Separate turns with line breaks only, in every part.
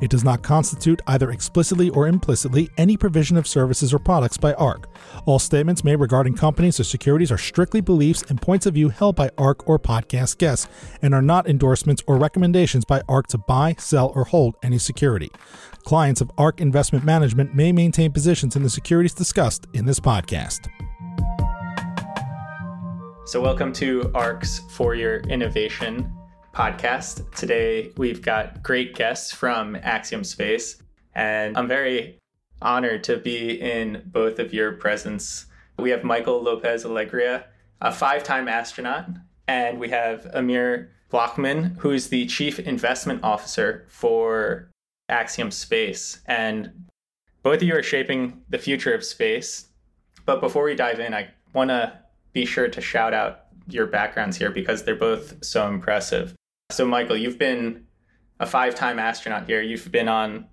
It does not constitute, either explicitly or implicitly, any provision of services or products by ARK. All statements made regarding companies or securities are strictly beliefs and points of view held by ARK or podcast guests and are not endorsements or recommendations by ARK to buy, sell, or hold any security. Clients of ARK Investment Management may maintain positions in the securities discussed in this podcast.
So, welcome to ARK's For Your Innovation podcast. Today, we've got great guests from Axiom Space, and I'm very honored to be in both of your presence. We have Michael López-Alegría, a five time astronaut, and we have Amir Blachman, who's the Chief Investment Officer for Axiom Space. And both of you are shaping the future of space. But before we dive in, I want to be sure to shout out your backgrounds here because they're both so impressive. So, Michael, you've been a five time astronaut here. You've been on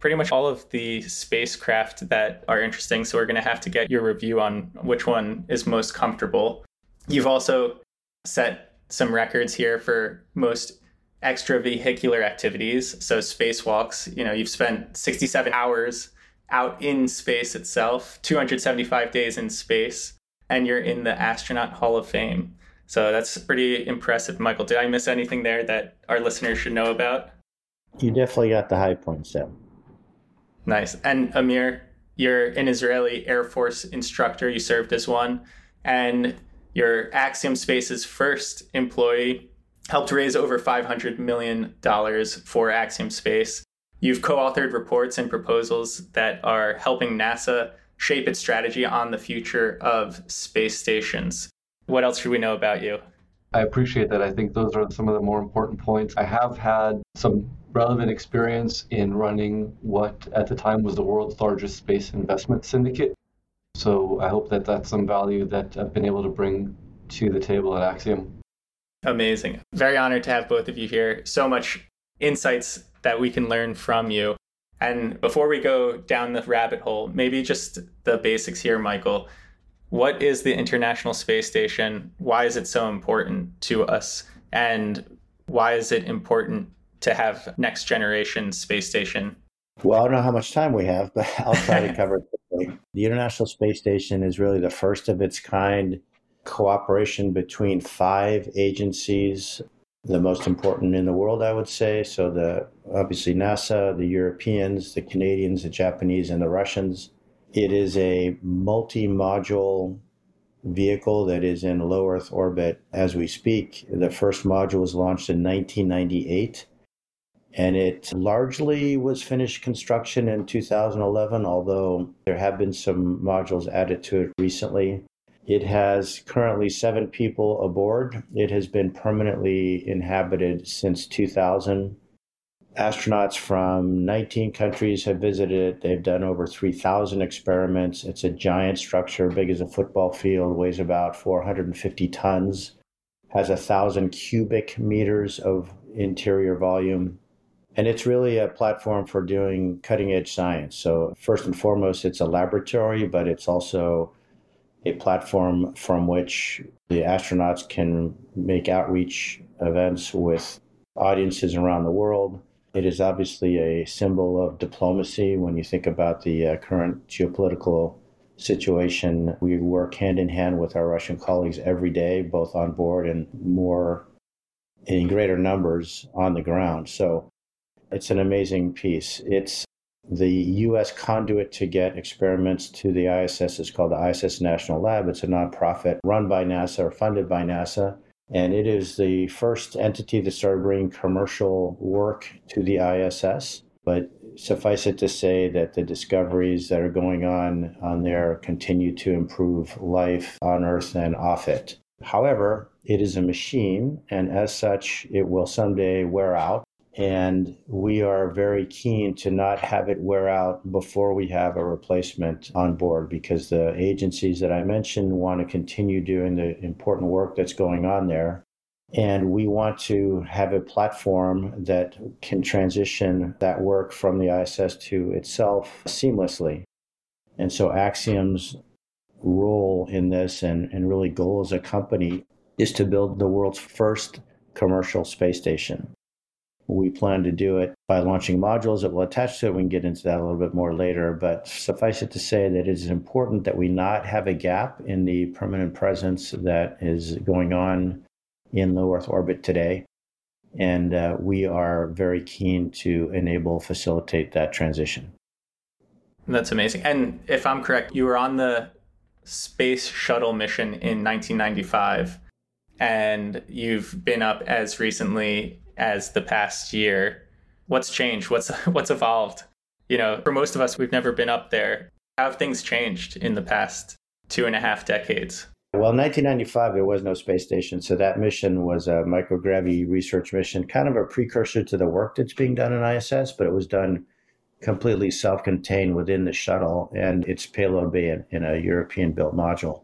pretty much all of the spacecraft that are interesting. So, we're going to have to get your review on which one is most comfortable. You've also set some records here for most extravehicular activities. So, spacewalks, you know, you've spent 67 hours out in space itself, 275 days in space, and you're in the Astronaut Hall of Fame. So that's pretty impressive, Michael. Did I miss anything there that our listeners should know about?
You definitely got the high points there.
Nice. And Amir, you're an Israeli Air Force instructor. You served as one. And you're Axiom Space's first employee, helped raise over $500 million for Axiom Space. You've co authored reports and proposals that are helping NASA shape its strategy on the future of space stations. What else should we know about you?
I appreciate that. I think those are some of the more important points. I have had some relevant experience in running what at the time was the world's largest space investment syndicate. So I hope that that's some value that I've been able to bring to the table at Axiom.
Amazing. Very honored to have both of you here. So much insights that we can learn from you. And before we go down the rabbit hole, maybe just the basics here, Michael. What is the International Space Station? Why is it so important to us? And why is it important to have next generation space station?
Well, I don't know how much time we have, but I'll try to cover it quickly. The International Space Station is really the first of its kind cooperation between five agencies, the most important in the world, I would say. So the obviously NASA, the Europeans, the Canadians, the Japanese, and the Russians. It is a multi-module vehicle that is in low Earth orbit as we speak. The first module was launched in 1998 and it largely was finished construction in 2011, although there have been some modules added to it recently. It has currently seven people aboard. It has been permanently inhabited since 2000. Astronauts from 19 countries have visited it. They've done over 3,000 experiments. It's a giant structure, big as a football field, weighs about 450 tons, has a thousand cubic meters of interior volume. And it's really a platform for doing cutting edge science. So, first and foremost, it's a laboratory, but it's also a platform from which the astronauts can make outreach events with audiences around the world. It is obviously a symbol of diplomacy when you think about the uh, current geopolitical situation. We work hand in hand with our Russian colleagues every day, both on board and more in greater numbers on the ground. So it's an amazing piece. It's the U.S. conduit to get experiments to the ISS is called the ISS National Lab. It's a nonprofit run by NASA or funded by NASA. And it is the first entity that started bringing commercial work to the ISS. But suffice it to say that the discoveries that are going on on there continue to improve life on Earth and off it. However, it is a machine, and as such, it will someday wear out And we are very keen to not have it wear out before we have a replacement on board because the agencies that I mentioned want to continue doing the important work that's going on there. And we want to have a platform that can transition that work from the ISS to itself seamlessly. And so Axiom's role in this and, and really goal as a company is to build the world's first commercial space station. We plan to do it by launching modules that will attach to it. We can get into that a little bit more later, but suffice it to say that it is important that we not have a gap in the permanent presence that is going on in low Earth orbit today. And uh, we are very keen to enable, facilitate that transition.
That's amazing. And if I'm correct, you were on the space shuttle mission in 1995, and you've been up as recently as the past year. What's changed? What's what's evolved? You know, for most of us, we've never been up there. How have things changed in the past two and a half decades?
Well, in 1995, there was no space station. So that mission was a microgravity research mission, kind of a precursor to the work that's being done in ISS, but it was done completely self contained within the shuttle and its payload bay in, in a European built module.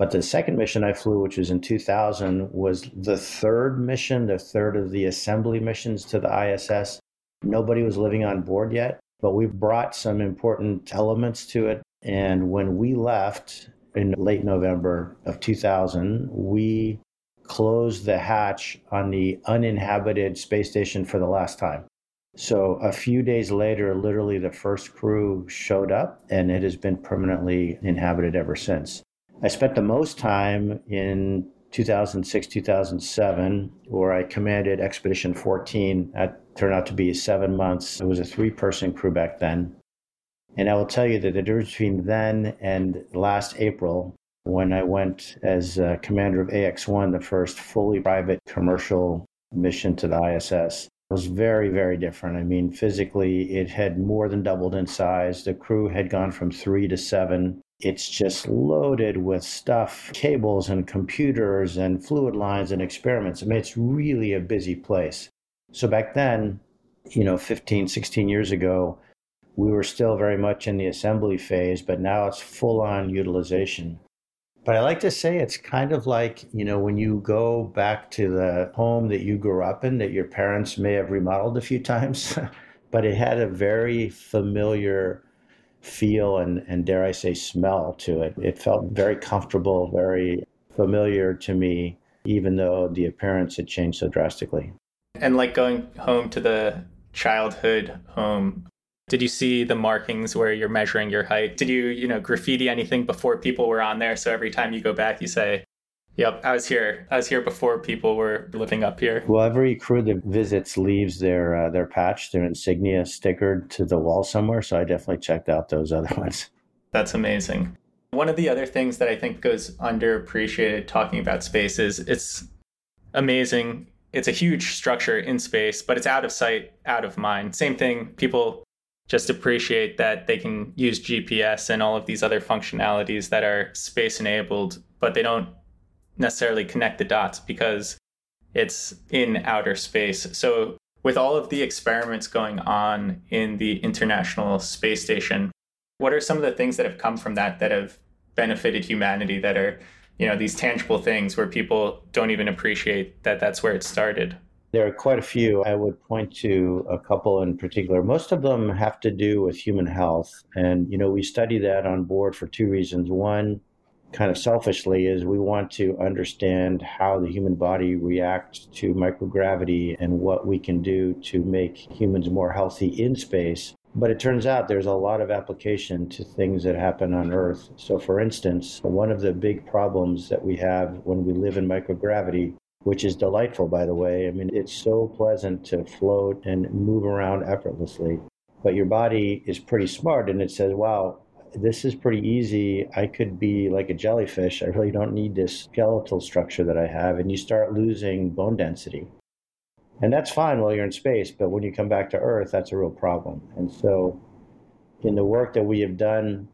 But the second mission I flew, which was in 2000, was the third mission, the third of the assembly missions to the ISS. Nobody was living on board yet, but we brought some important elements to it. And when we left in late November of 2000, we closed the hatch on the uninhabited space station for the last time. So a few days later, literally the first crew showed up and it has been permanently inhabited ever since. I spent the most time in 2006, 2007, where I commanded Expedition 14. That turned out to be seven months. It was a three person crew back then. And I will tell you that the difference between then and last April, when I went as uh, commander of AX 1, the first fully private commercial mission to the ISS, was very, very different. I mean, physically, it had more than doubled in size. The crew had gone from three to seven it's just loaded with stuff, cables and computers and fluid lines and experiments. I mean, it's really a busy place. So back then, you know, 15, 16 years ago, we were still very much in the assembly phase, but now it's full on utilization. But I like to say it's kind of like, you know, when you go back to the home that you grew up in, that your parents may have remodeled a few times, but it had a very familiar feel and, and dare I say smell to it. It felt very comfortable, very familiar to me, even though the appearance had changed so drastically.
And like going home to the childhood home, did you see the markings where you're measuring your height? Did you, you know, graffiti anything before people were on there? So every time you go back, you say, Yep, I was here. I was here before people were living up here.
Well, every crew that visits leaves their uh, their patch, their insignia stickered to the wall somewhere. So I definitely checked out those other ones.
That's amazing. One of the other things that I think goes underappreciated talking about space is it's amazing. It's a huge structure in space, but it's out of sight, out of mind. Same thing. People just appreciate that they can use GPS and all of these other functionalities that are space enabled, but they don't necessarily connect the dots because it's in outer space. So, with all of the experiments going on in the International Space Station, what are some of the things that have come from that that have benefited humanity that are, you know, these tangible things where people don't even appreciate that that's where it started?
There are quite a few. I would point to a couple in particular. Most of them have to do with human health. And, you know, we study that on board for two reasons. One, kind of selfishly is we want to understand how the human body reacts to microgravity and what we can do to make humans more healthy in space. But it turns out there's a lot of application to things that happen on Earth. So, for instance, one of the big problems that we have when we live in microgravity, which is delightful, by the way, I mean, it's so pleasant to float and move around effortlessly. But your body is pretty smart and it says, wow, this is pretty easy. I could be like a jellyfish. I really don't need this skeletal structure that I have. And you start losing bone density. And that's fine while you're in space, but when you come back to Earth, that's a real problem. And so, in the work that we have done,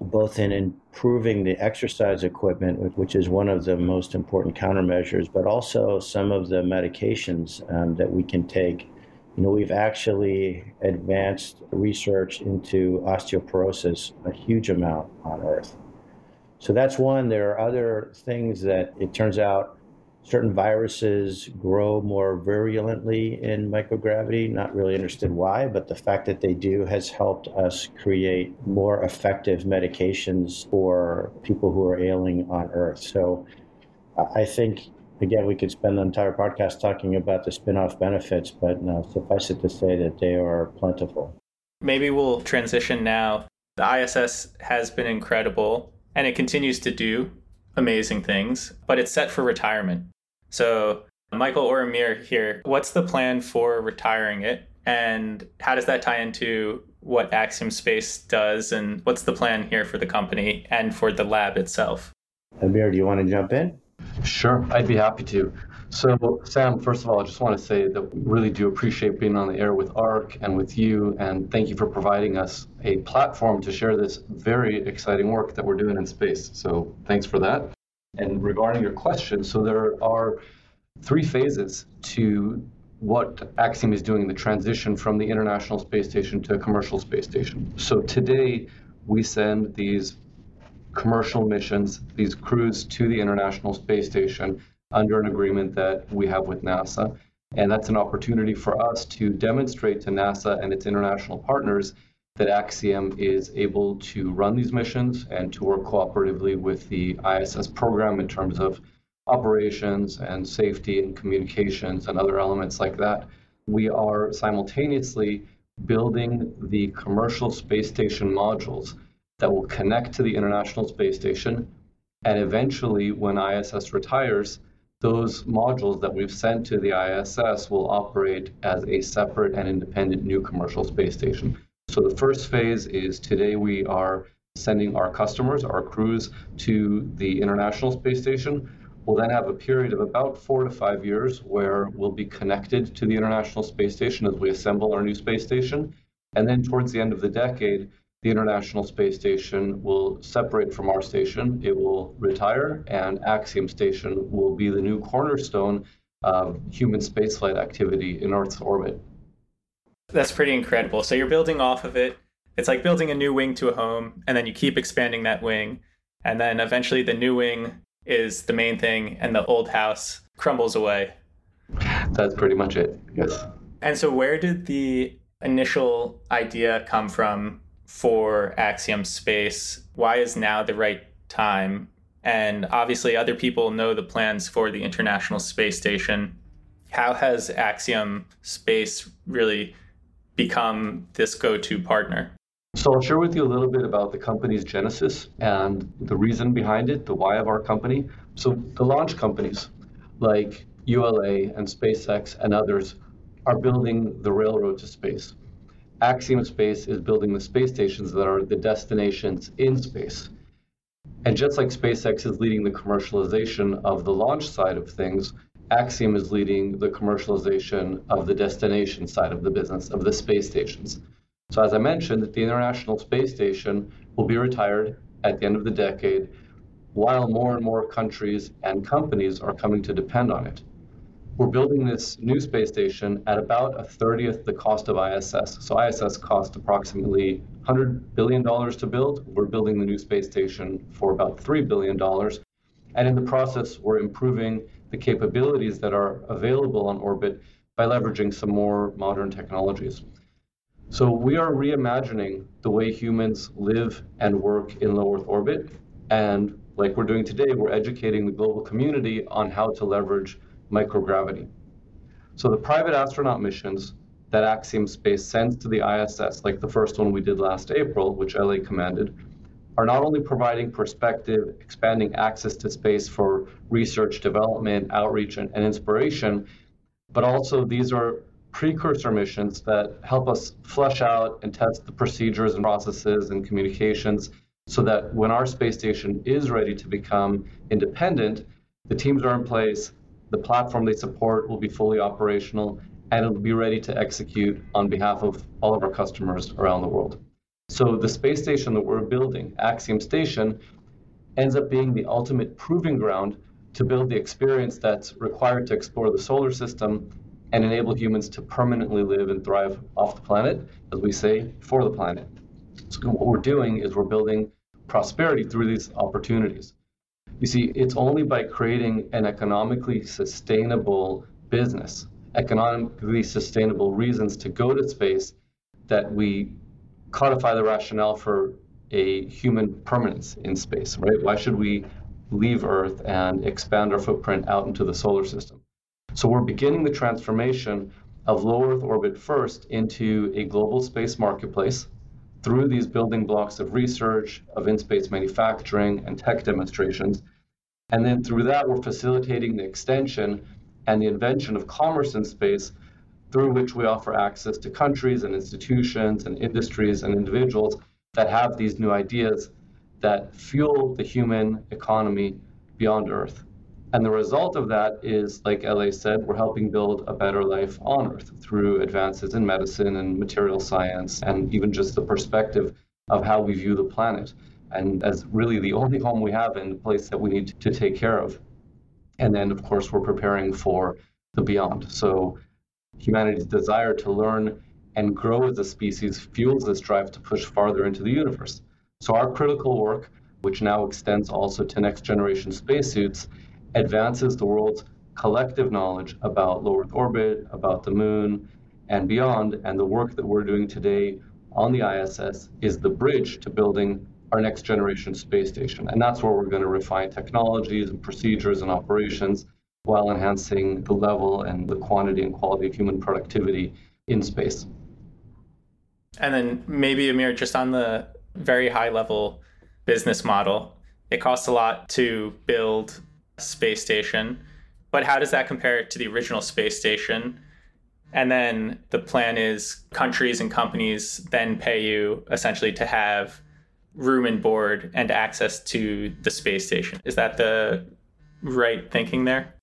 both in improving the exercise equipment, which is one of the most important countermeasures, but also some of the medications um, that we can take you know, we've actually advanced research into osteoporosis a huge amount on Earth. So that's one. There are other things that it turns out certain viruses grow more virulently in microgravity. Not really understood why, but the fact that they do has helped us create more effective medications for people who are ailing on Earth. So I think again, we could spend the entire podcast talking about the spin-off benefits, but no, suffice it to say that they are plentiful.
Maybe we'll transition now. The ISS has been incredible and it continues to do amazing things, but it's set for retirement. So, Michael or Amir here, what's the plan for retiring it? And how does that tie into what Axiom Space does? And what's the plan here for the company and for the lab itself?
Amir, do you want to jump in?
Sure, I'd be happy to. So, Sam, first of all, I just want to say that we really do appreciate being on the air with ARK and with you, and thank you for providing us a platform to share this very exciting work that we're doing in space. So, thanks for that. And regarding your question, so there are three phases to what Axiom is doing the transition from the International Space Station to a commercial space station. So, today we send these commercial missions, these crews to the International Space Station under an agreement that we have with NASA. And that's an opportunity for us to demonstrate to NASA and its international partners that Axiom is able to run these missions and to work cooperatively with the ISS program in terms of operations and safety and communications and other elements like that. We are simultaneously building the commercial space station modules that will connect to the International Space Station. And eventually, when ISS retires, those modules that we've sent to the ISS will operate as a separate and independent new commercial space station. So the first phase is today we are sending our customers, our crews, to the International Space Station. We'll then have a period of about four to five years where we'll be connected to the International Space Station as we assemble our new space station. And then towards the end of the decade, the International Space Station will separate from our station. It will retire, and Axiom Station will be the new cornerstone of human spaceflight activity in Earth's orbit.
That's pretty incredible. So you're building off of it. It's like building a new wing to a home, and then you keep expanding that wing. And then eventually the new wing is the main thing, and the old house crumbles away.
That's pretty much it, yes.
And so, where did the initial idea come from for Axiom Space? Why is now the right time? And obviously, other people know the plans for the International Space Station. How has Axiom Space really become this go to partner?
So, I'll share with you a little bit about the company's genesis and the reason behind it, the why of our company. So, the launch companies like ULA and SpaceX and others are building the railroad to space. Axiom Space is building the space stations that are the destinations in space. And just like SpaceX is leading the commercialization of the launch side of things, Axiom is leading the commercialization of the destination side of the business, of the space stations. So, as I mentioned, the International Space Station will be retired at the end of the decade, while more and more countries and companies are coming to depend on it we're building this new space station at about a 30th the cost of ISS. So ISS cost approximately $100 billion to build. We're building the new space station for about $3 billion. And in the process, we're improving the capabilities that are available on orbit by leveraging some more modern technologies. So we are reimagining the way humans live and work in low Earth orbit. And like we're doing today, we're educating the global community on how to leverage microgravity. So the private astronaut missions that Axiom Space sends to the ISS, like the first one we did last April, which LA commanded, are not only providing perspective, expanding access to space for research, development, outreach, and, and inspiration, but also these are precursor missions that help us flesh out and test the procedures and processes and communications so that when our space station is ready to become independent, the teams are in place, the platform they support will be fully operational and it'll be ready to execute on behalf of all of our customers around the world. So the space station that we're building, Axiom Station, ends up being the ultimate proving ground to build the experience that's required to explore the solar system and enable humans to permanently live and thrive off the planet, as we say, for the planet. So, what we're doing is we're building prosperity through these opportunities. You see, it's only by creating an economically sustainable business, economically sustainable reasons to go to space, that we codify the rationale for a human permanence in space, right? Why should we leave Earth and expand our footprint out into the solar system? So we're beginning the transformation of low Earth orbit first into a global space marketplace through these building blocks of research, of in space manufacturing, and tech demonstrations. And then through that, we're facilitating the extension and the invention of commerce in space through which we offer access to countries and institutions and industries and individuals that have these new ideas that fuel the human economy beyond Earth. And the result of that is, like LA said, we're helping build a better life on Earth through advances in medicine and material science, and even just the perspective of how we view the planet. And as really the only home we have and the place that we need to take care of. And then, of course, we're preparing for the beyond. So humanity's desire to learn and grow as a species fuels this drive to push farther into the universe. So our critical work, which now extends also to next generation spacesuits, advances the world's collective knowledge about low Earth orbit, about the moon, and beyond. And the work that we're doing today on the ISS is the bridge to building our next generation space station. And that's where we're going to refine technologies and procedures and operations while enhancing the level and the quantity and quality of human productivity in space.
And then maybe Amir, just on the very high level business model, it costs a lot to build a space station. But how does that compare to the original space station? And then the plan is countries and companies then pay you essentially to have room and board and access to the space station. Is that the right thinking there?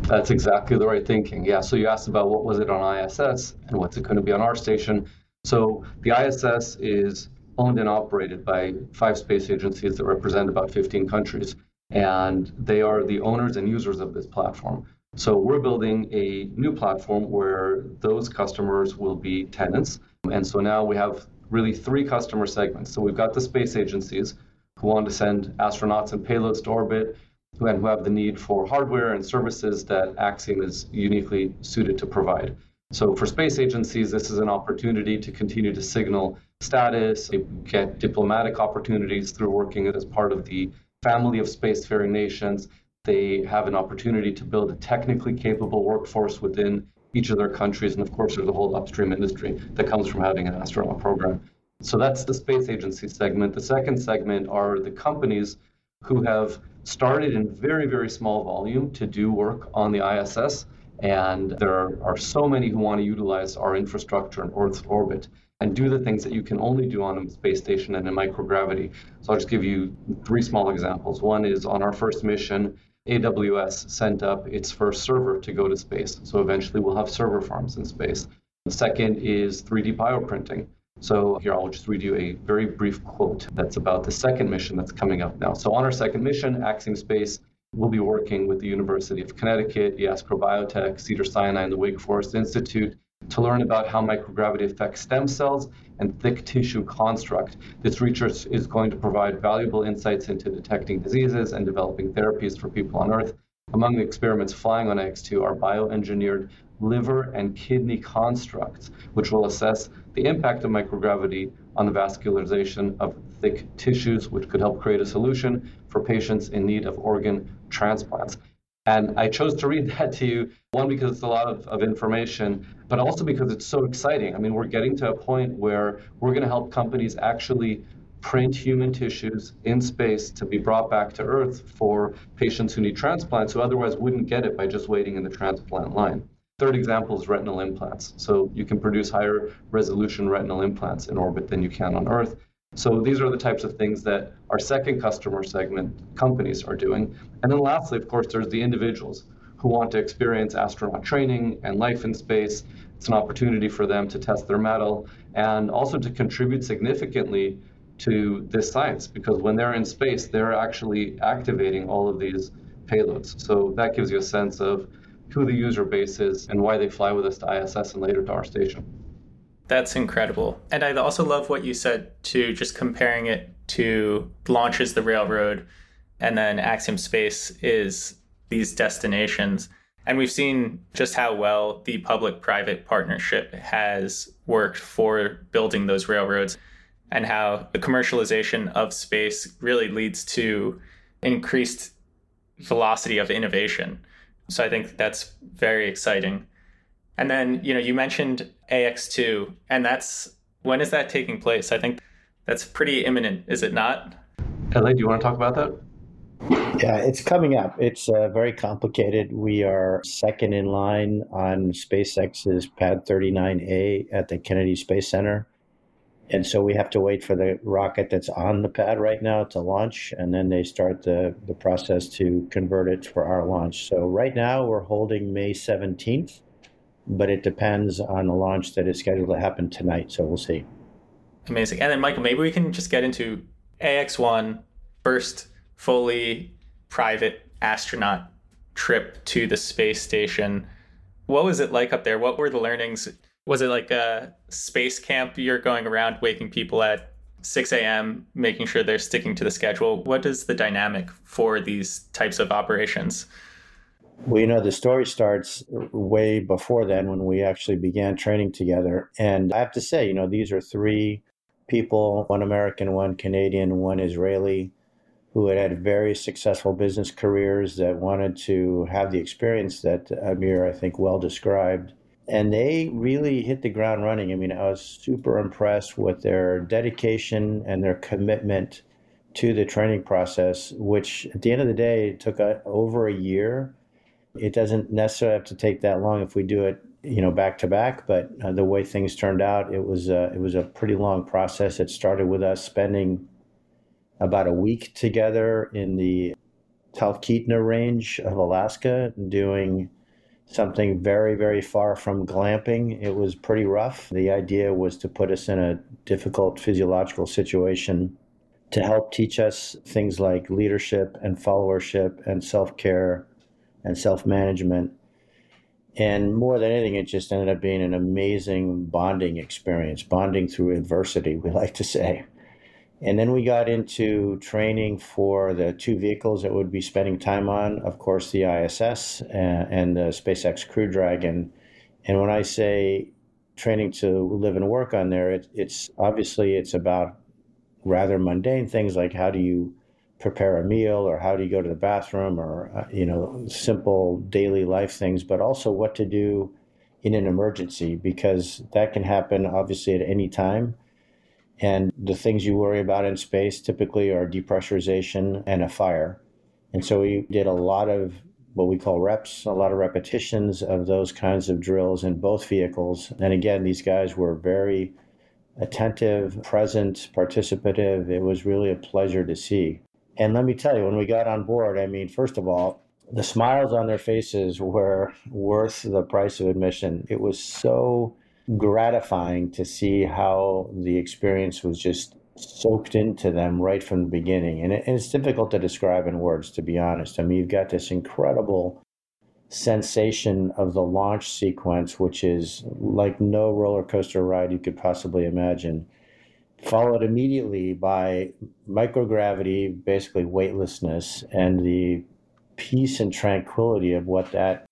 That's exactly the right thinking. Yeah. So you asked about what was it on ISS and what's it going to be on our station. So the ISS is owned and operated by five space agencies that represent about 15 countries and they are the owners and users of this platform. So we're building a new platform where those customers will be tenants. And so now we have really three customer segments. So we've got the space agencies who want to send astronauts and payloads to orbit and who have the need for hardware and services that Axiom is uniquely suited to provide. So for space agencies, this is an opportunity to continue to signal status, get diplomatic opportunities through working as part of the family of spacefaring nations. They have an opportunity to build a technically capable workforce within each of their countries. And of course, there's a whole upstream industry that comes from having an astronaut program. So that's the space agency segment. The second segment are the companies who have started in very, very small volume to do work on the ISS. And there are so many who want to utilize our infrastructure in Earth's orbit and do the things that you can only do on a space station and in microgravity. So I'll just give you three small examples. One is on our first mission, AWS sent up its first server to go to space. So eventually we'll have server farms in space. The second is 3D bioprinting. So here I'll just read you a very brief quote that's about the second mission that's coming up now. So on our second mission, Axiom Space will be working with the University of Connecticut, Iascrow Biotech, Cedar Sinai, and the Wake Forest Institute to learn about how microgravity affects stem cells and thick tissue construct. This research is going to provide valuable insights into detecting diseases and developing therapies for people on Earth. Among the experiments flying on AX2 are bioengineered liver and kidney constructs, which will assess the impact of microgravity on the vascularization of thick tissues, which could help create a solution for patients in need of organ transplants. And I chose to read that to you, one, because it's a lot of, of information, but also because it's so exciting. I mean, we're getting to a point where we're going to help companies actually print human tissues in space to be brought back to Earth for patients who need transplants who otherwise wouldn't get it by just waiting in the transplant line. Third example is retinal implants. So you can produce higher resolution retinal implants in orbit than you can on Earth. So these are the types of things that our second customer segment companies are doing. And then lastly, of course, there's the individuals who want to experience astronaut training and life in space. It's an opportunity for them to test their mettle and also to contribute significantly to this science because when they're in space, they're actually activating all of these payloads. So that gives you a sense of who the user base is, and why they fly with us to ISS and later to our station.
That's incredible. And I also love what you said to just comparing it to launches the railroad and then Axiom Space is these destinations. And we've seen just how well the public private partnership has worked for building those railroads and how the commercialization of space really leads to increased velocity of innovation. So I think that's very exciting. And then, you know, you mentioned AX2, and that's when is that taking place? I think that's pretty imminent, is it not?
LA, do you want to talk about that?
Yeah, it's coming up. It's uh, very complicated. We are second in line on SpaceX's Pad 39A at the Kennedy Space Center. And so we have to wait for the rocket that's on the pad right now to launch, and then they start the, the process to convert it for our launch. So right now we're holding May 17th, but it depends on the launch that is scheduled to happen tonight. So we'll see.
Amazing. And then, Michael, maybe we can just get into AX1, first fully private astronaut trip to the space station. What was it like up there? What were the learnings? Was it like a space camp? You're going around waking people at 6 a.m., making sure they're sticking to the schedule. What is the dynamic for these types of operations?
Well, you know, the story starts way before then when we actually began training together. And I have to say, you know, these are three people one American, one Canadian, one Israeli who had had very successful business careers that wanted to have the experience that Amir, I think, well described. And they really hit the ground running. I mean, I was super impressed with their dedication and their commitment to the training process, which at the end of the day took a, over a year. It doesn't necessarily have to take that long if we do it, you know, back to back. But uh, the way things turned out, it was uh, it was a pretty long process. It started with us spending about a week together in the Talkeetna range of Alaska doing something very, very far from glamping. It was pretty rough. The idea was to put us in a difficult physiological situation to help teach us things like leadership and followership and self care and self management. And more than anything, it just ended up being an amazing bonding experience, bonding through adversity, we like to say. And then we got into training for the two vehicles that would be spending time on, of course, the ISS and, and the SpaceX Crew Dragon. And when I say training to live and work on there, it, it's obviously it's about rather mundane things like how do you prepare a meal or how do you go to the bathroom or uh, you know simple daily life things, but also what to do in an emergency because that can happen obviously at any time and the things you worry about in space typically are depressurization and a fire. And so we did a lot of what we call reps, a lot of repetitions of those kinds of drills in both vehicles. And again, these guys were very attentive, present, participative. It was really a pleasure to see. And let me tell you, when we got on board, I mean, first of all, the smiles on their faces were worth the price of admission. It was so gratifying to see how the experience was just soaked into them right from the beginning. And, it, and it's difficult to describe in words, to be honest. I mean, you've got this incredible sensation of the launch sequence, which is like no roller coaster ride you could possibly imagine, followed immediately by microgravity, basically weightlessness, and the peace and tranquility of what that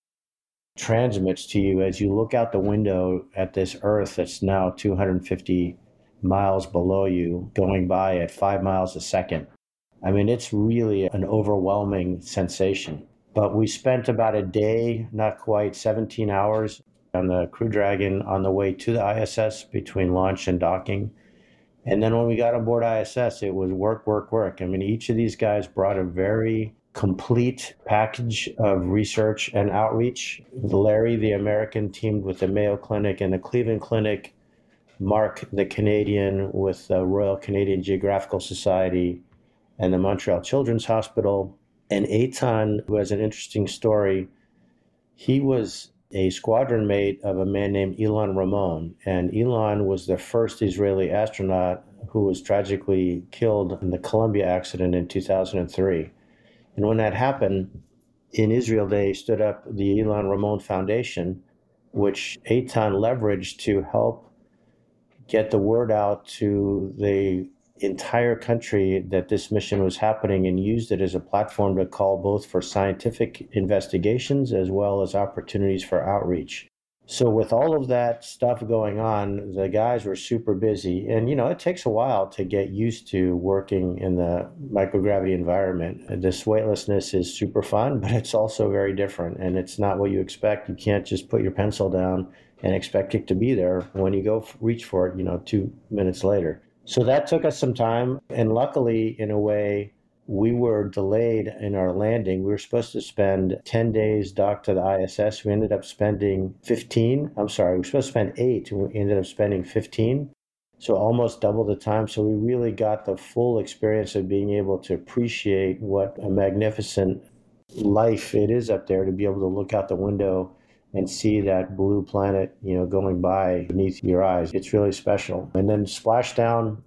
transmits to you as you look out the window at this earth that's now 250 miles below you, going by at five miles a second. I mean, it's really an overwhelming sensation. But we spent about a day, not quite 17 hours, on the Crew Dragon on the way to the ISS between launch and docking. And then when we got on board ISS, it was work, work, work. I mean, each of these guys brought a very complete package of research and outreach. Larry, the American, teamed with the Mayo Clinic and the Cleveland Clinic. Mark, the Canadian, with the Royal Canadian Geographical Society and the Montreal Children's Hospital. And Eitan, who has an interesting story, he was a squadron mate of a man named Ilan Ramon. And Ilan was the first Israeli astronaut who was tragically killed in the Columbia accident in 2003. And when that happened, in Israel, they stood up the Ilan Ramon Foundation, which Eitan leveraged to help get the word out to the entire country that this mission was happening and used it as a platform to call both for scientific investigations as well as opportunities for outreach. So, with all of that stuff going on, the guys were super busy. And, you know, it takes a while to get used to working in the microgravity environment. This weightlessness is super fun, but it's also very different. And it's not what you expect. You can't just put your pencil down and expect it to be there when you go reach for it, you know, two minutes later. So that took us some time. And luckily, in a way, we were delayed in our landing. We were supposed to spend 10 days docked to the ISS. We ended up spending 15. I'm sorry, we were supposed to spend eight. and We ended up spending 15. So almost double the time. So we really got the full experience of being able to appreciate what a magnificent life it is up there to be able to look out the window and see that blue planet, you know, going by beneath your eyes. It's really special. And then splashdown,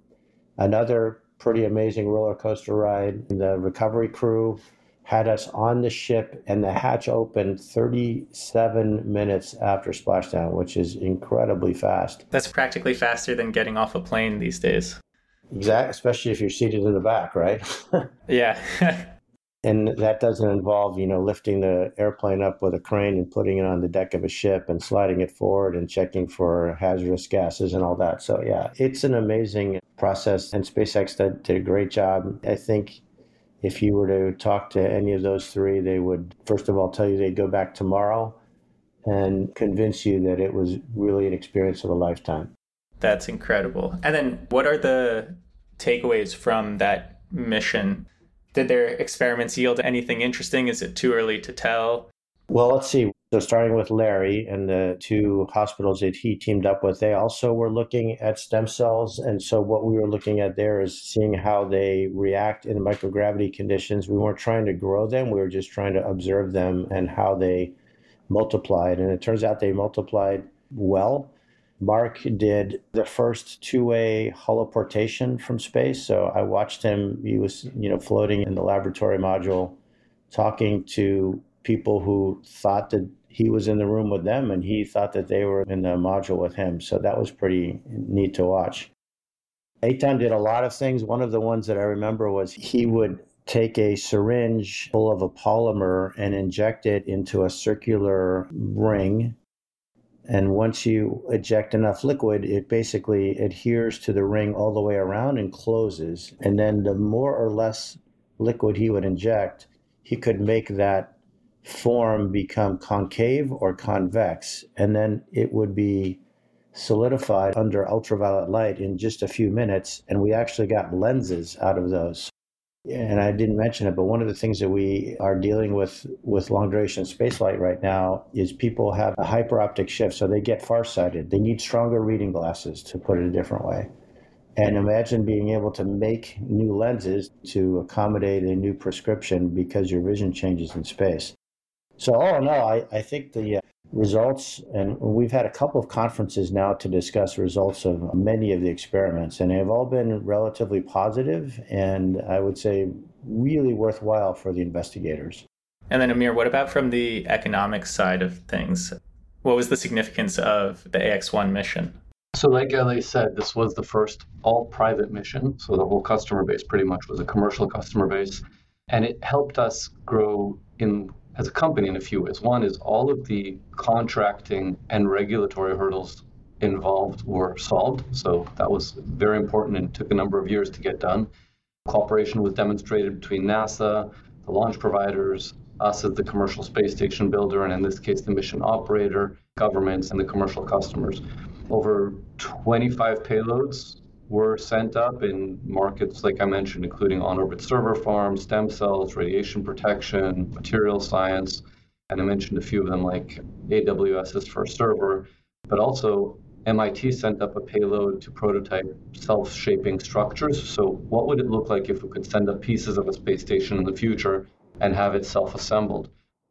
another pretty amazing roller coaster ride. The recovery crew had us on the ship and the hatch opened 37 minutes after splashdown, which is incredibly fast.
That's practically faster than getting off a plane these days.
Exactly, especially if you're seated in the back, right?
yeah.
and that doesn't involve you know lifting the airplane up with a crane and putting it on the deck of a ship and sliding it forward and checking for hazardous gases and all that. So yeah it's an amazing process and spacex did, did a great job. I think if you were to talk to any of those three they would first of all tell you they'd go back tomorrow and convince you that it was really an experience of a lifetime.
That's incredible. And then what are the takeaways from that mission did their experiments yield anything interesting? Is it too early to tell?
Well, let's see. So, starting with Larry and the two hospitals that he teamed up with, they also were looking at stem cells. And so, what we were looking at there is seeing how they react in microgravity conditions. We weren't trying to grow them, we were just trying to observe them and how they multiplied. And it turns out they multiplied well. Mark did the first two-way holoportation from space. So I watched him. He was, you know, floating in the laboratory module, talking to people who thought that he was in the room with them, and he thought that they were in the module with him. So that was pretty neat to watch. Eitan did a lot of things. One of the ones that I remember was he would take a syringe full of a polymer and inject it into a circular ring and once you eject enough liquid, it basically adheres to the ring all the way around and closes. And then the more or less liquid he would inject, he could make that form become concave or convex. And then it would be solidified under ultraviolet light in just a few minutes. And we actually got lenses out of those and I didn't mention it, but one of the things that we are dealing with with long duration spaceflight right now is people have a hyperopic shift, so they get farsighted. They need stronger reading glasses, to put it a different way. And imagine being able to make new lenses to accommodate a new prescription because your vision changes in space. So, all in all, I, I think the uh, results, and we've had a couple of conferences now to discuss results of many of the experiments, and they have all been relatively positive and I would say really worthwhile for the investigators.
And then, Amir, what about from the economic side of things? What was the significance of the AX1 mission?
So, like LA said, this was the first all private mission. So, the whole customer base pretty much was a commercial customer base. And it helped us grow in as a company in a few ways. One is all of the contracting and regulatory hurdles involved were solved. So that was very important and took a number of years to get done. Cooperation was demonstrated between NASA, the launch providers, us as the commercial space station builder, and in this case, the mission operator, governments, and the commercial customers. Over 25 payloads were sent up in markets, like I mentioned, including on orbit server farms, stem cells, radiation protection, material science. And I mentioned a few of them, like AWS's first server, but also MIT sent up a payload to prototype self shaping structures. So, what would it look like if we could send up pieces of a space station in the future and have it self assembled?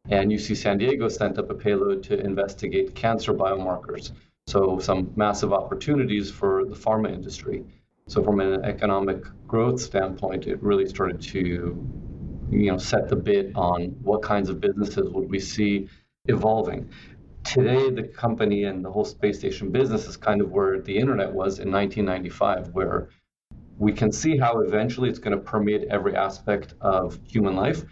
And UC San Diego sent up a payload to investigate cancer biomarkers. So some massive opportunities for the pharma industry. So from an economic growth standpoint, it really started to you know, set the bit on what kinds of businesses would we see evolving. Today, the company and the whole space station business is kind of where the internet was in 1995, where we can see how eventually it's going to permeate every aspect of human life.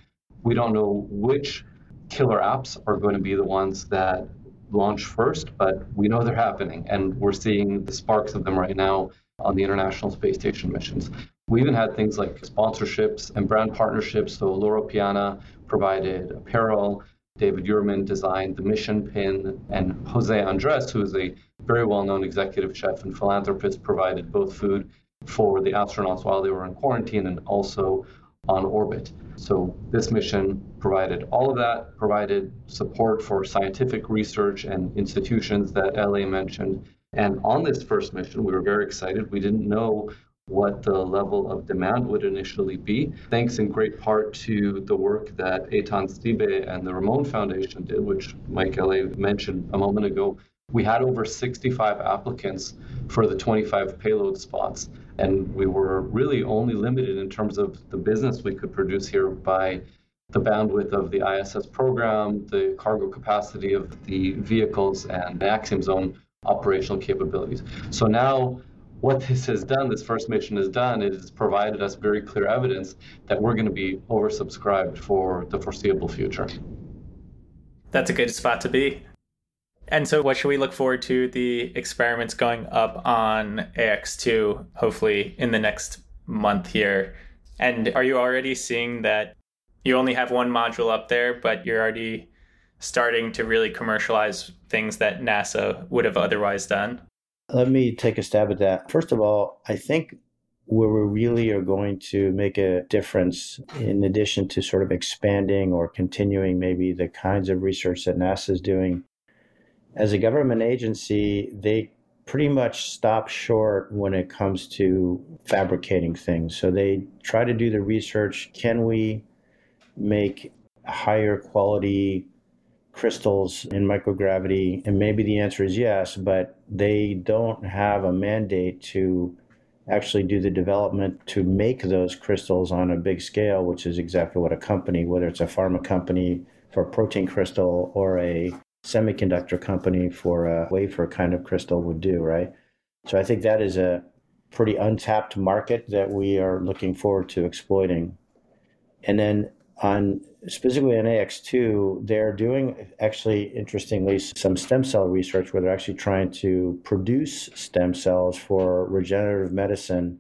We don't know which killer apps are going to be the ones that launch first, but we know they're happening, and we're seeing the sparks of them right now on the International Space Station missions. We even had things like sponsorships and brand partnerships. So Loro Piana provided apparel, David Yurman designed the mission pin, and Jose Andres, who is a very well-known executive chef and philanthropist, provided both food for the astronauts while they were in quarantine and also on orbit. So this mission provided all of that, provided support for scientific research and institutions that LA mentioned. And on this first mission, we were very excited. We didn't know what the level of demand would initially be, thanks in great part to the work that Eitan Stibbe and the Ramon Foundation did, which Mike LA mentioned a moment ago. We had over 65 applicants for the 25 payload spots and we were really only limited in terms of the business we could produce here by the bandwidth of the ISS program, the cargo capacity of the vehicles, and Axiom's own operational capabilities. So now, what this has done, this first mission has done, is provided us very clear evidence that we're going to be oversubscribed for the foreseeable future.
That's a good spot to be. And so, what should we look forward to the experiments going up on AX2, hopefully in the next month here? And are you already seeing that you only have one module up there, but you're already starting to really commercialize things that NASA would have otherwise done?
Let me take a stab at that. First of all, I think where we really are going to make a difference, in addition to sort of expanding or continuing maybe the kinds of research that NASA is doing as a government agency, they pretty much stop short when it comes to fabricating things. So they try to do the research can we make higher quality crystals in microgravity? And maybe the answer is yes, but they don't have a mandate to actually do the development to make those crystals on a big scale, which is exactly what a company, whether it's a pharma company for a protein crystal or a semiconductor company for a wafer kind of crystal would do, right? So I think that is a pretty untapped market that we are looking forward to exploiting. And then on specifically on AX2, they're doing actually interestingly some stem cell research where they're actually trying to produce stem cells for regenerative medicine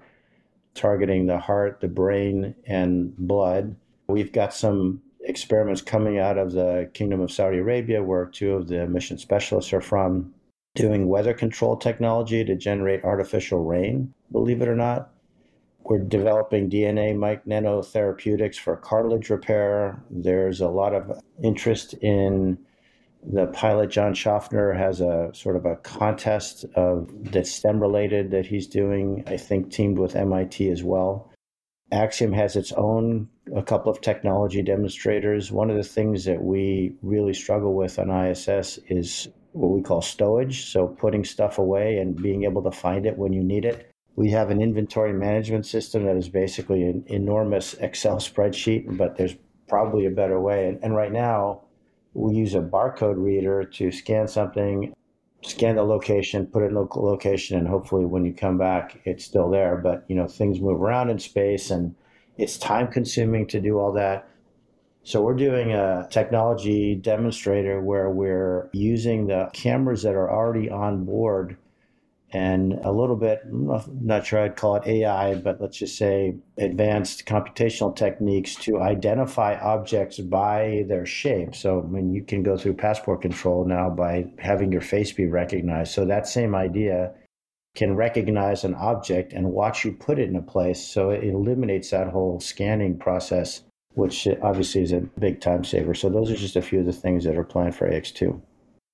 targeting the heart, the brain, and blood. We've got some experiments coming out of the Kingdom of Saudi Arabia, where two of the mission specialists are from, doing weather control technology to generate artificial rain, believe it or not. We're developing DNA mic nanotherapeutics for cartilage repair. There's a lot of interest in the pilot John Shoffner has a sort of a contest of that's STEM related that he's doing, I think teamed with MIT as well. Axiom has its own a couple of technology demonstrators. One of the things that we really struggle with on ISS is what we call stowage, so putting stuff away and being able to find it when you need it. We have an inventory management system that is basically an enormous Excel spreadsheet, but there's probably a better way. And, and right now, we use a barcode reader to scan something scan the location, put it in local location, and hopefully when you come back, it's still there. But you know, things move around in space, and it's time consuming to do all that. So we're doing a technology demonstrator where we're using the cameras that are already on board and a little bit, I'm not sure I'd call it AI, but let's just say advanced computational techniques to identify objects by their shape. So, I mean, you can go through passport control now by having your face be recognized. So, that same idea can recognize an object and watch you put it in a place. So, it eliminates that whole scanning process, which obviously is a big time saver. So, those are just a few of the things that are planned for AX2.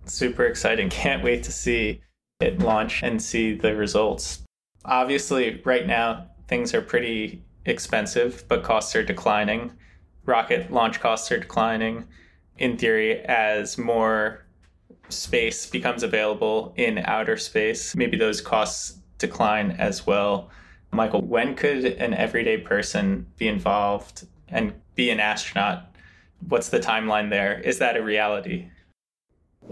Super exciting. Can't wait to see it launch and see the results. Obviously, right now, things are pretty expensive, but costs are declining. Rocket launch costs are declining. In theory, as more space becomes available in outer space, maybe those costs decline as well. Michael, when could an everyday person be involved and be an astronaut. What's the timeline there? Is that a reality?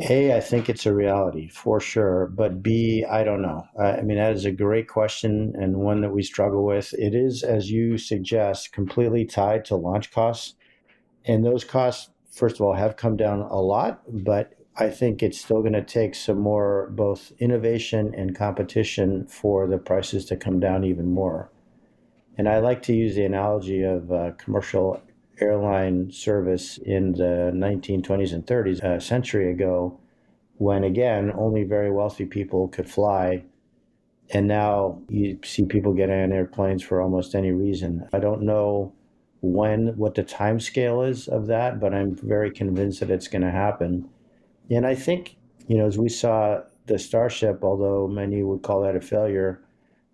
A, I think it's a reality for sure. But B, I don't know. I mean, that is a great question and one that we struggle with. It is, as you suggest, completely tied to launch costs. And those costs, first of all, have come down a lot, but I think it's still going to take some more both innovation and competition for the prices to come down even more. And I like to use the analogy of uh, commercial airline service in the 1920s and 30s, a century ago, when again, only very wealthy people could fly. And now you see people getting on airplanes for almost any reason. I don't know when, what the time scale is of that, but I'm very convinced that it's going to happen. And I think, you know, as we saw the Starship, although many would call that a failure,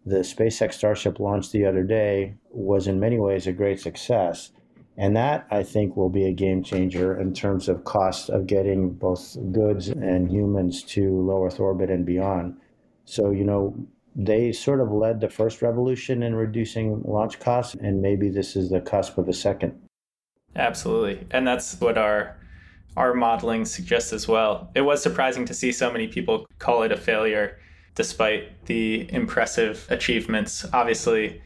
the SpaceX Starship launch the other day was in many ways a great success. And that, I think, will be a game changer in terms of cost of getting both goods and humans to low Earth orbit and beyond. So, you know, they sort of led the first revolution in reducing launch costs, and maybe this is the cusp of a second.
Absolutely. And that's what our our modeling suggests as well. It was surprising to see so many people call it a failure despite the impressive achievements. Obviously,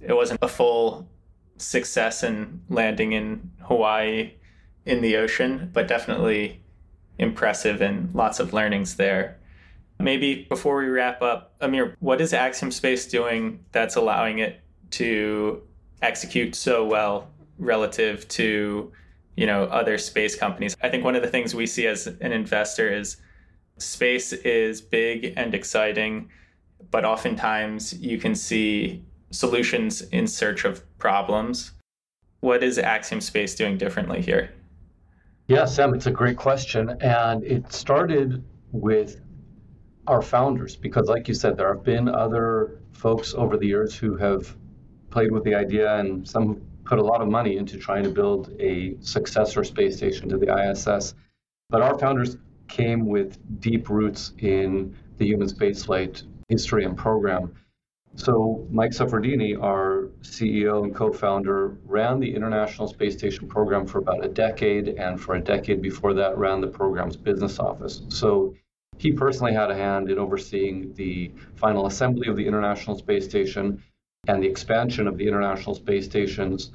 it wasn't a full success in landing in Hawaii in the ocean, but definitely impressive and lots of learnings there. Maybe before we wrap up, Amir, what is Axiom Space doing that's allowing it to execute so well relative to, you know, other space companies? I think one of the things we see as an investor is space is big and exciting, but oftentimes you can see solutions in search of problems. What is Axiom Space doing differently here?
Yeah, Sam, it's a great question. And it started with our founders, because, like you said, there have been other folks over the years who have played with the idea and some put a lot of money into trying to build a successor space station to the ISS. But our founders came with deep roots in the human spaceflight history and program. So, Mike Suffredini, our CEO and co founder, ran the International Space Station program for about a decade, and for a decade before that, ran the program's business office. So, he personally had a hand in overseeing the final assembly of the International Space Station and the expansion of the International Space Station's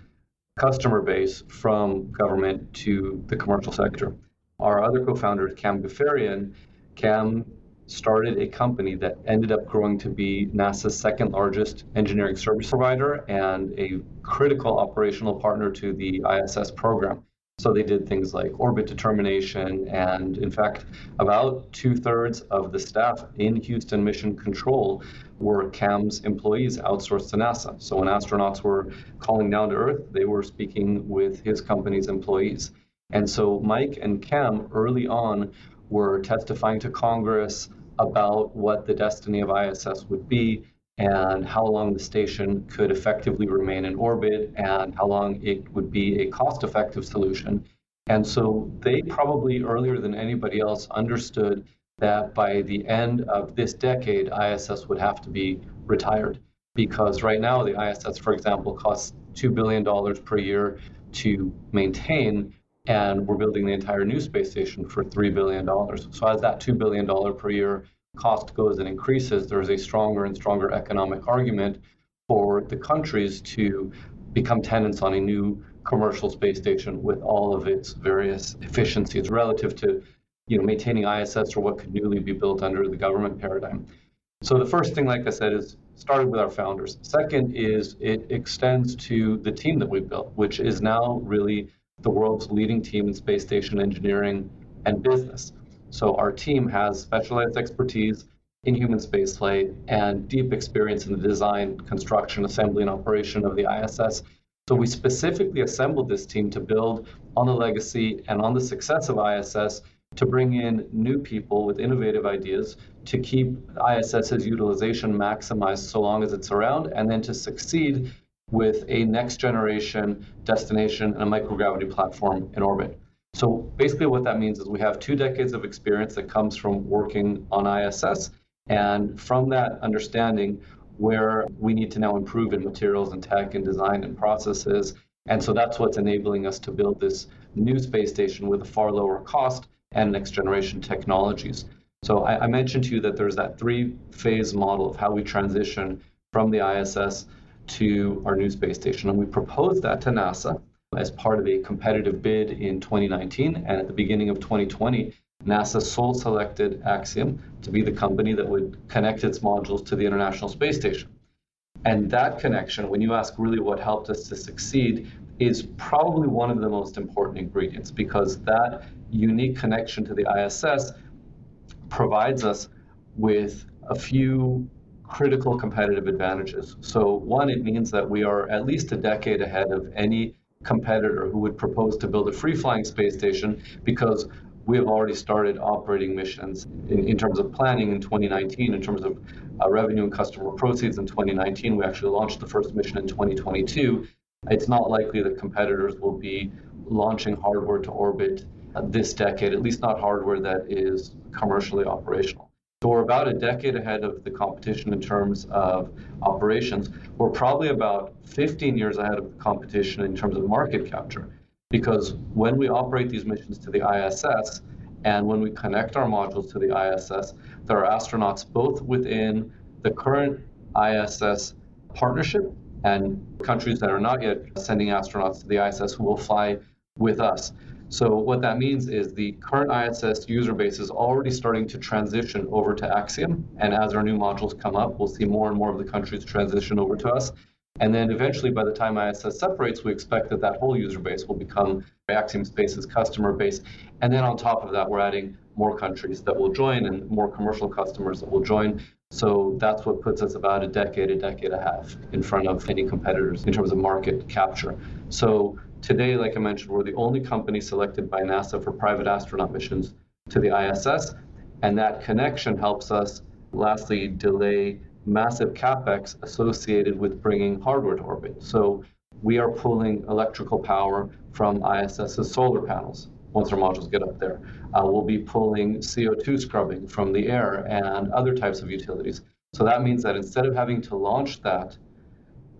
customer base from government to the commercial sector. Our other co founder, Cam Ghaffarian, Cam started a company that ended up growing to be NASA's second largest engineering service provider and a critical operational partner to the ISS program. So they did things like orbit determination, and in fact, about two thirds of the staff in Houston Mission Control were CAM's employees outsourced to NASA. So when astronauts were calling down to Earth, they were speaking with his company's employees. And so Mike and Cam early on were testifying to Congress about what the destiny of ISS would be and how long the station could effectively remain in orbit and how long it would be a cost effective solution. And so they probably earlier than anybody else understood that by the end of this decade, ISS would have to be retired. Because right now, the ISS, for example, costs $2 billion per year to maintain, and we're building the entire new space station for $3 billion. So as that $2 billion per year cost goes and increases, there's a stronger and stronger economic argument for the countries to become tenants on a new commercial space station with all of its various efficiencies relative to you know, maintaining ISS or what could newly be built under the government paradigm. So the first thing, like I said, is started with our founders. Second is it extends to the team that we've built, which is now really the world's leading team in space station engineering and business. So our team has specialized expertise in human spaceflight and deep experience in the design, construction, assembly, and operation of the ISS. So we specifically assembled this team to build on the legacy and on the success of ISS to bring in new people with innovative ideas to keep ISS's utilization maximized so long as it's around, and then to succeed with a next generation destination and a microgravity platform in orbit. So basically, what that means is we have two decades of experience that comes from working on ISS, and from that understanding, where we need to now improve in materials and tech and design and processes, And so that's what's enabling us to build this new space station with a far lower cost and next generation technologies. So I, I mentioned to you that there's that three phase model of how we transition from the ISS to our new space station. And we proposed that to NASA as part of a competitive bid in 2019. And at the beginning of 2020, NASA sole selected Axiom to be the company that would connect its modules to the International Space Station. And that connection, when you ask really what helped us to succeed, is probably one of the most important ingredients because that unique connection to the ISS provides us with a few critical competitive advantages. So, one, it means that we are at least a decade ahead of any competitor who would propose to build a free flying space station because we have already started operating missions in, in terms of planning in 2019, in terms of uh, revenue and customer proceeds in 2019. We actually launched the first mission in 2022. It's not likely that competitors will be launching hardware to orbit this decade, at least not hardware that is commercially operational. So we're about a decade ahead of the competition in terms of operations. We're probably about 15 years ahead of the competition in terms of market capture. Because when we operate these missions to the ISS and when we connect our modules to the ISS, there are astronauts both within the current ISS partnership and countries that are not yet sending astronauts to the ISS who will fly with us. So what that means is the current ISS user base is already starting to transition over to Axiom. And as our new modules come up, we'll see more and more of the countries transition over to us. And then eventually, by the time ISS separates, we expect that that whole user base will become Axiom Space's customer base. And then on top of that, we're adding more countries that will join and more commercial customers that will join. So that's what puts us about a decade, a decade and a half in front of any competitors in terms of market capture. So today, like I mentioned, we're the only company selected by NASA for private astronaut missions to the ISS. And that connection helps us, lastly, delay massive capex associated with bringing hardware to orbit. So we are pulling electrical power from ISS's solar panels once our modules get up there. Uh, we'll be pulling CO2 scrubbing from the air and other types of utilities. So that means that instead of having to launch that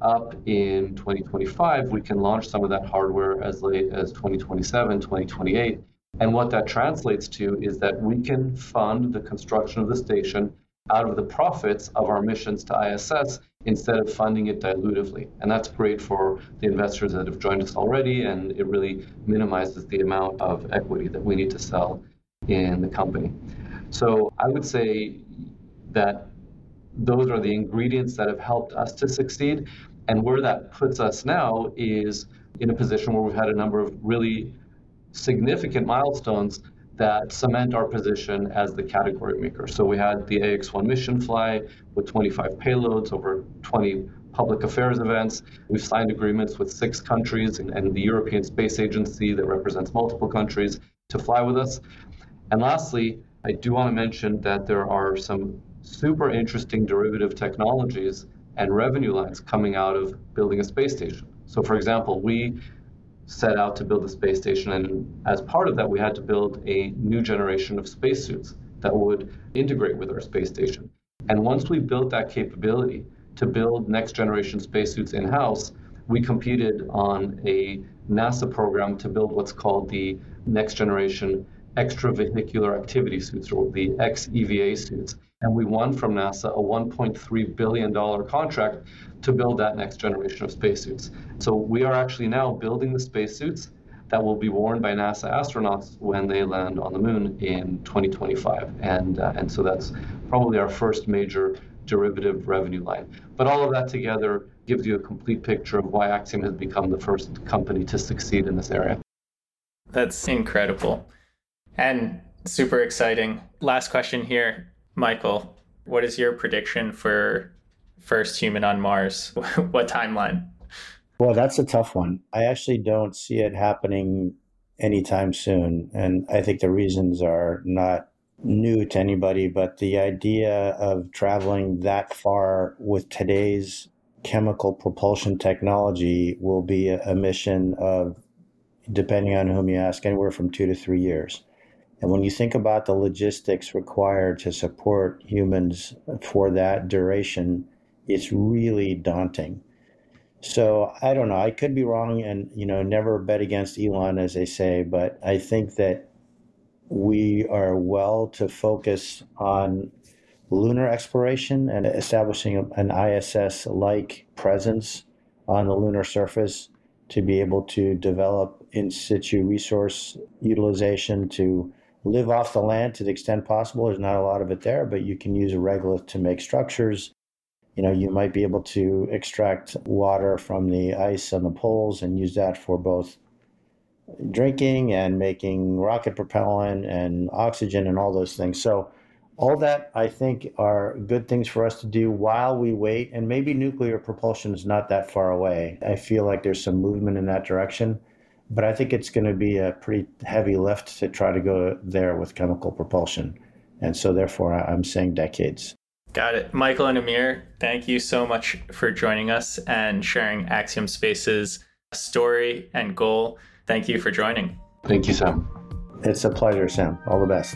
up in 2025, we can launch some of that hardware as late as 2027, 2028. And what that translates to is that we can fund the construction of the station out of the profits of our missions to ISS instead of funding it dilutively. And that's great for the investors that have joined us already, and it really minimizes the amount of equity that we need to sell in the company. So I would say that those are the ingredients that have helped us to succeed. And where that puts us now is in a position where we've had a number of really significant milestones that cement our position as the category maker. So we had the AX1 mission fly with 25 payloads over 20 public affairs events. We've signed agreements with six countries and, and the European Space Agency that represents multiple countries to fly with us. And lastly, I do want to mention that there are some super interesting derivative technologies and revenue lines coming out of building a space station. So, for example, we set out to build a space station. And as part of that, we had to build a new generation of spacesuits that would integrate with our space station. And once we built that capability to build next generation spacesuits in house, we competed on a NASA program to build what's called the next generation extravehicular activity suits, or the XEVA suits. And we won from NASA a $1.3 billion contract to build that next generation of spacesuits. So we are actually now building the spacesuits that will be worn by NASA astronauts when they land on the moon in 2025. And, uh, and so that's probably our first major derivative revenue line. But all of that together gives you a complete picture of why Axiom has become the first company to succeed in this area.
That's incredible and super exciting. Last question here, Michael. What is your prediction for first human on Mars? what timeline?
Well, that's a tough one. I actually don't see it happening anytime soon. And I think the reasons are not new to anybody, but the idea of traveling that far with today's chemical propulsion technology will be a, mission of, depending on whom you ask, anywhere from two to three years. And when you think about the logistics required to support humans for that duration, it's really daunting. So I don't know. I could be wrong, and you know, never bet against Elon, as they say. But I think that we are well to focus on lunar exploration and establishing an ISS-like presence on the lunar surface to be able to develop in situ resource utilization to live off the land to the extent possible. There's not a lot of it there, but you can use a regolith to make structures. You know, you might be able to extract water from the ice on the poles and use that for both drinking and making rocket propellant and oxygen and all those things. So, all that I think are good things for us to do while we wait. And maybe nuclear propulsion is not that far away. I feel like there's some movement in that direction but I think it's going to be a pretty heavy lift to try to go there with chemical propulsion. And so, therefore, I'm saying decades.
Got it. Michael and Amir, thank you so much for joining us and sharing Axiom Space's story and goal. Thank you for joining.
Thank you, Sam.
It's a pleasure, Sam. All the best.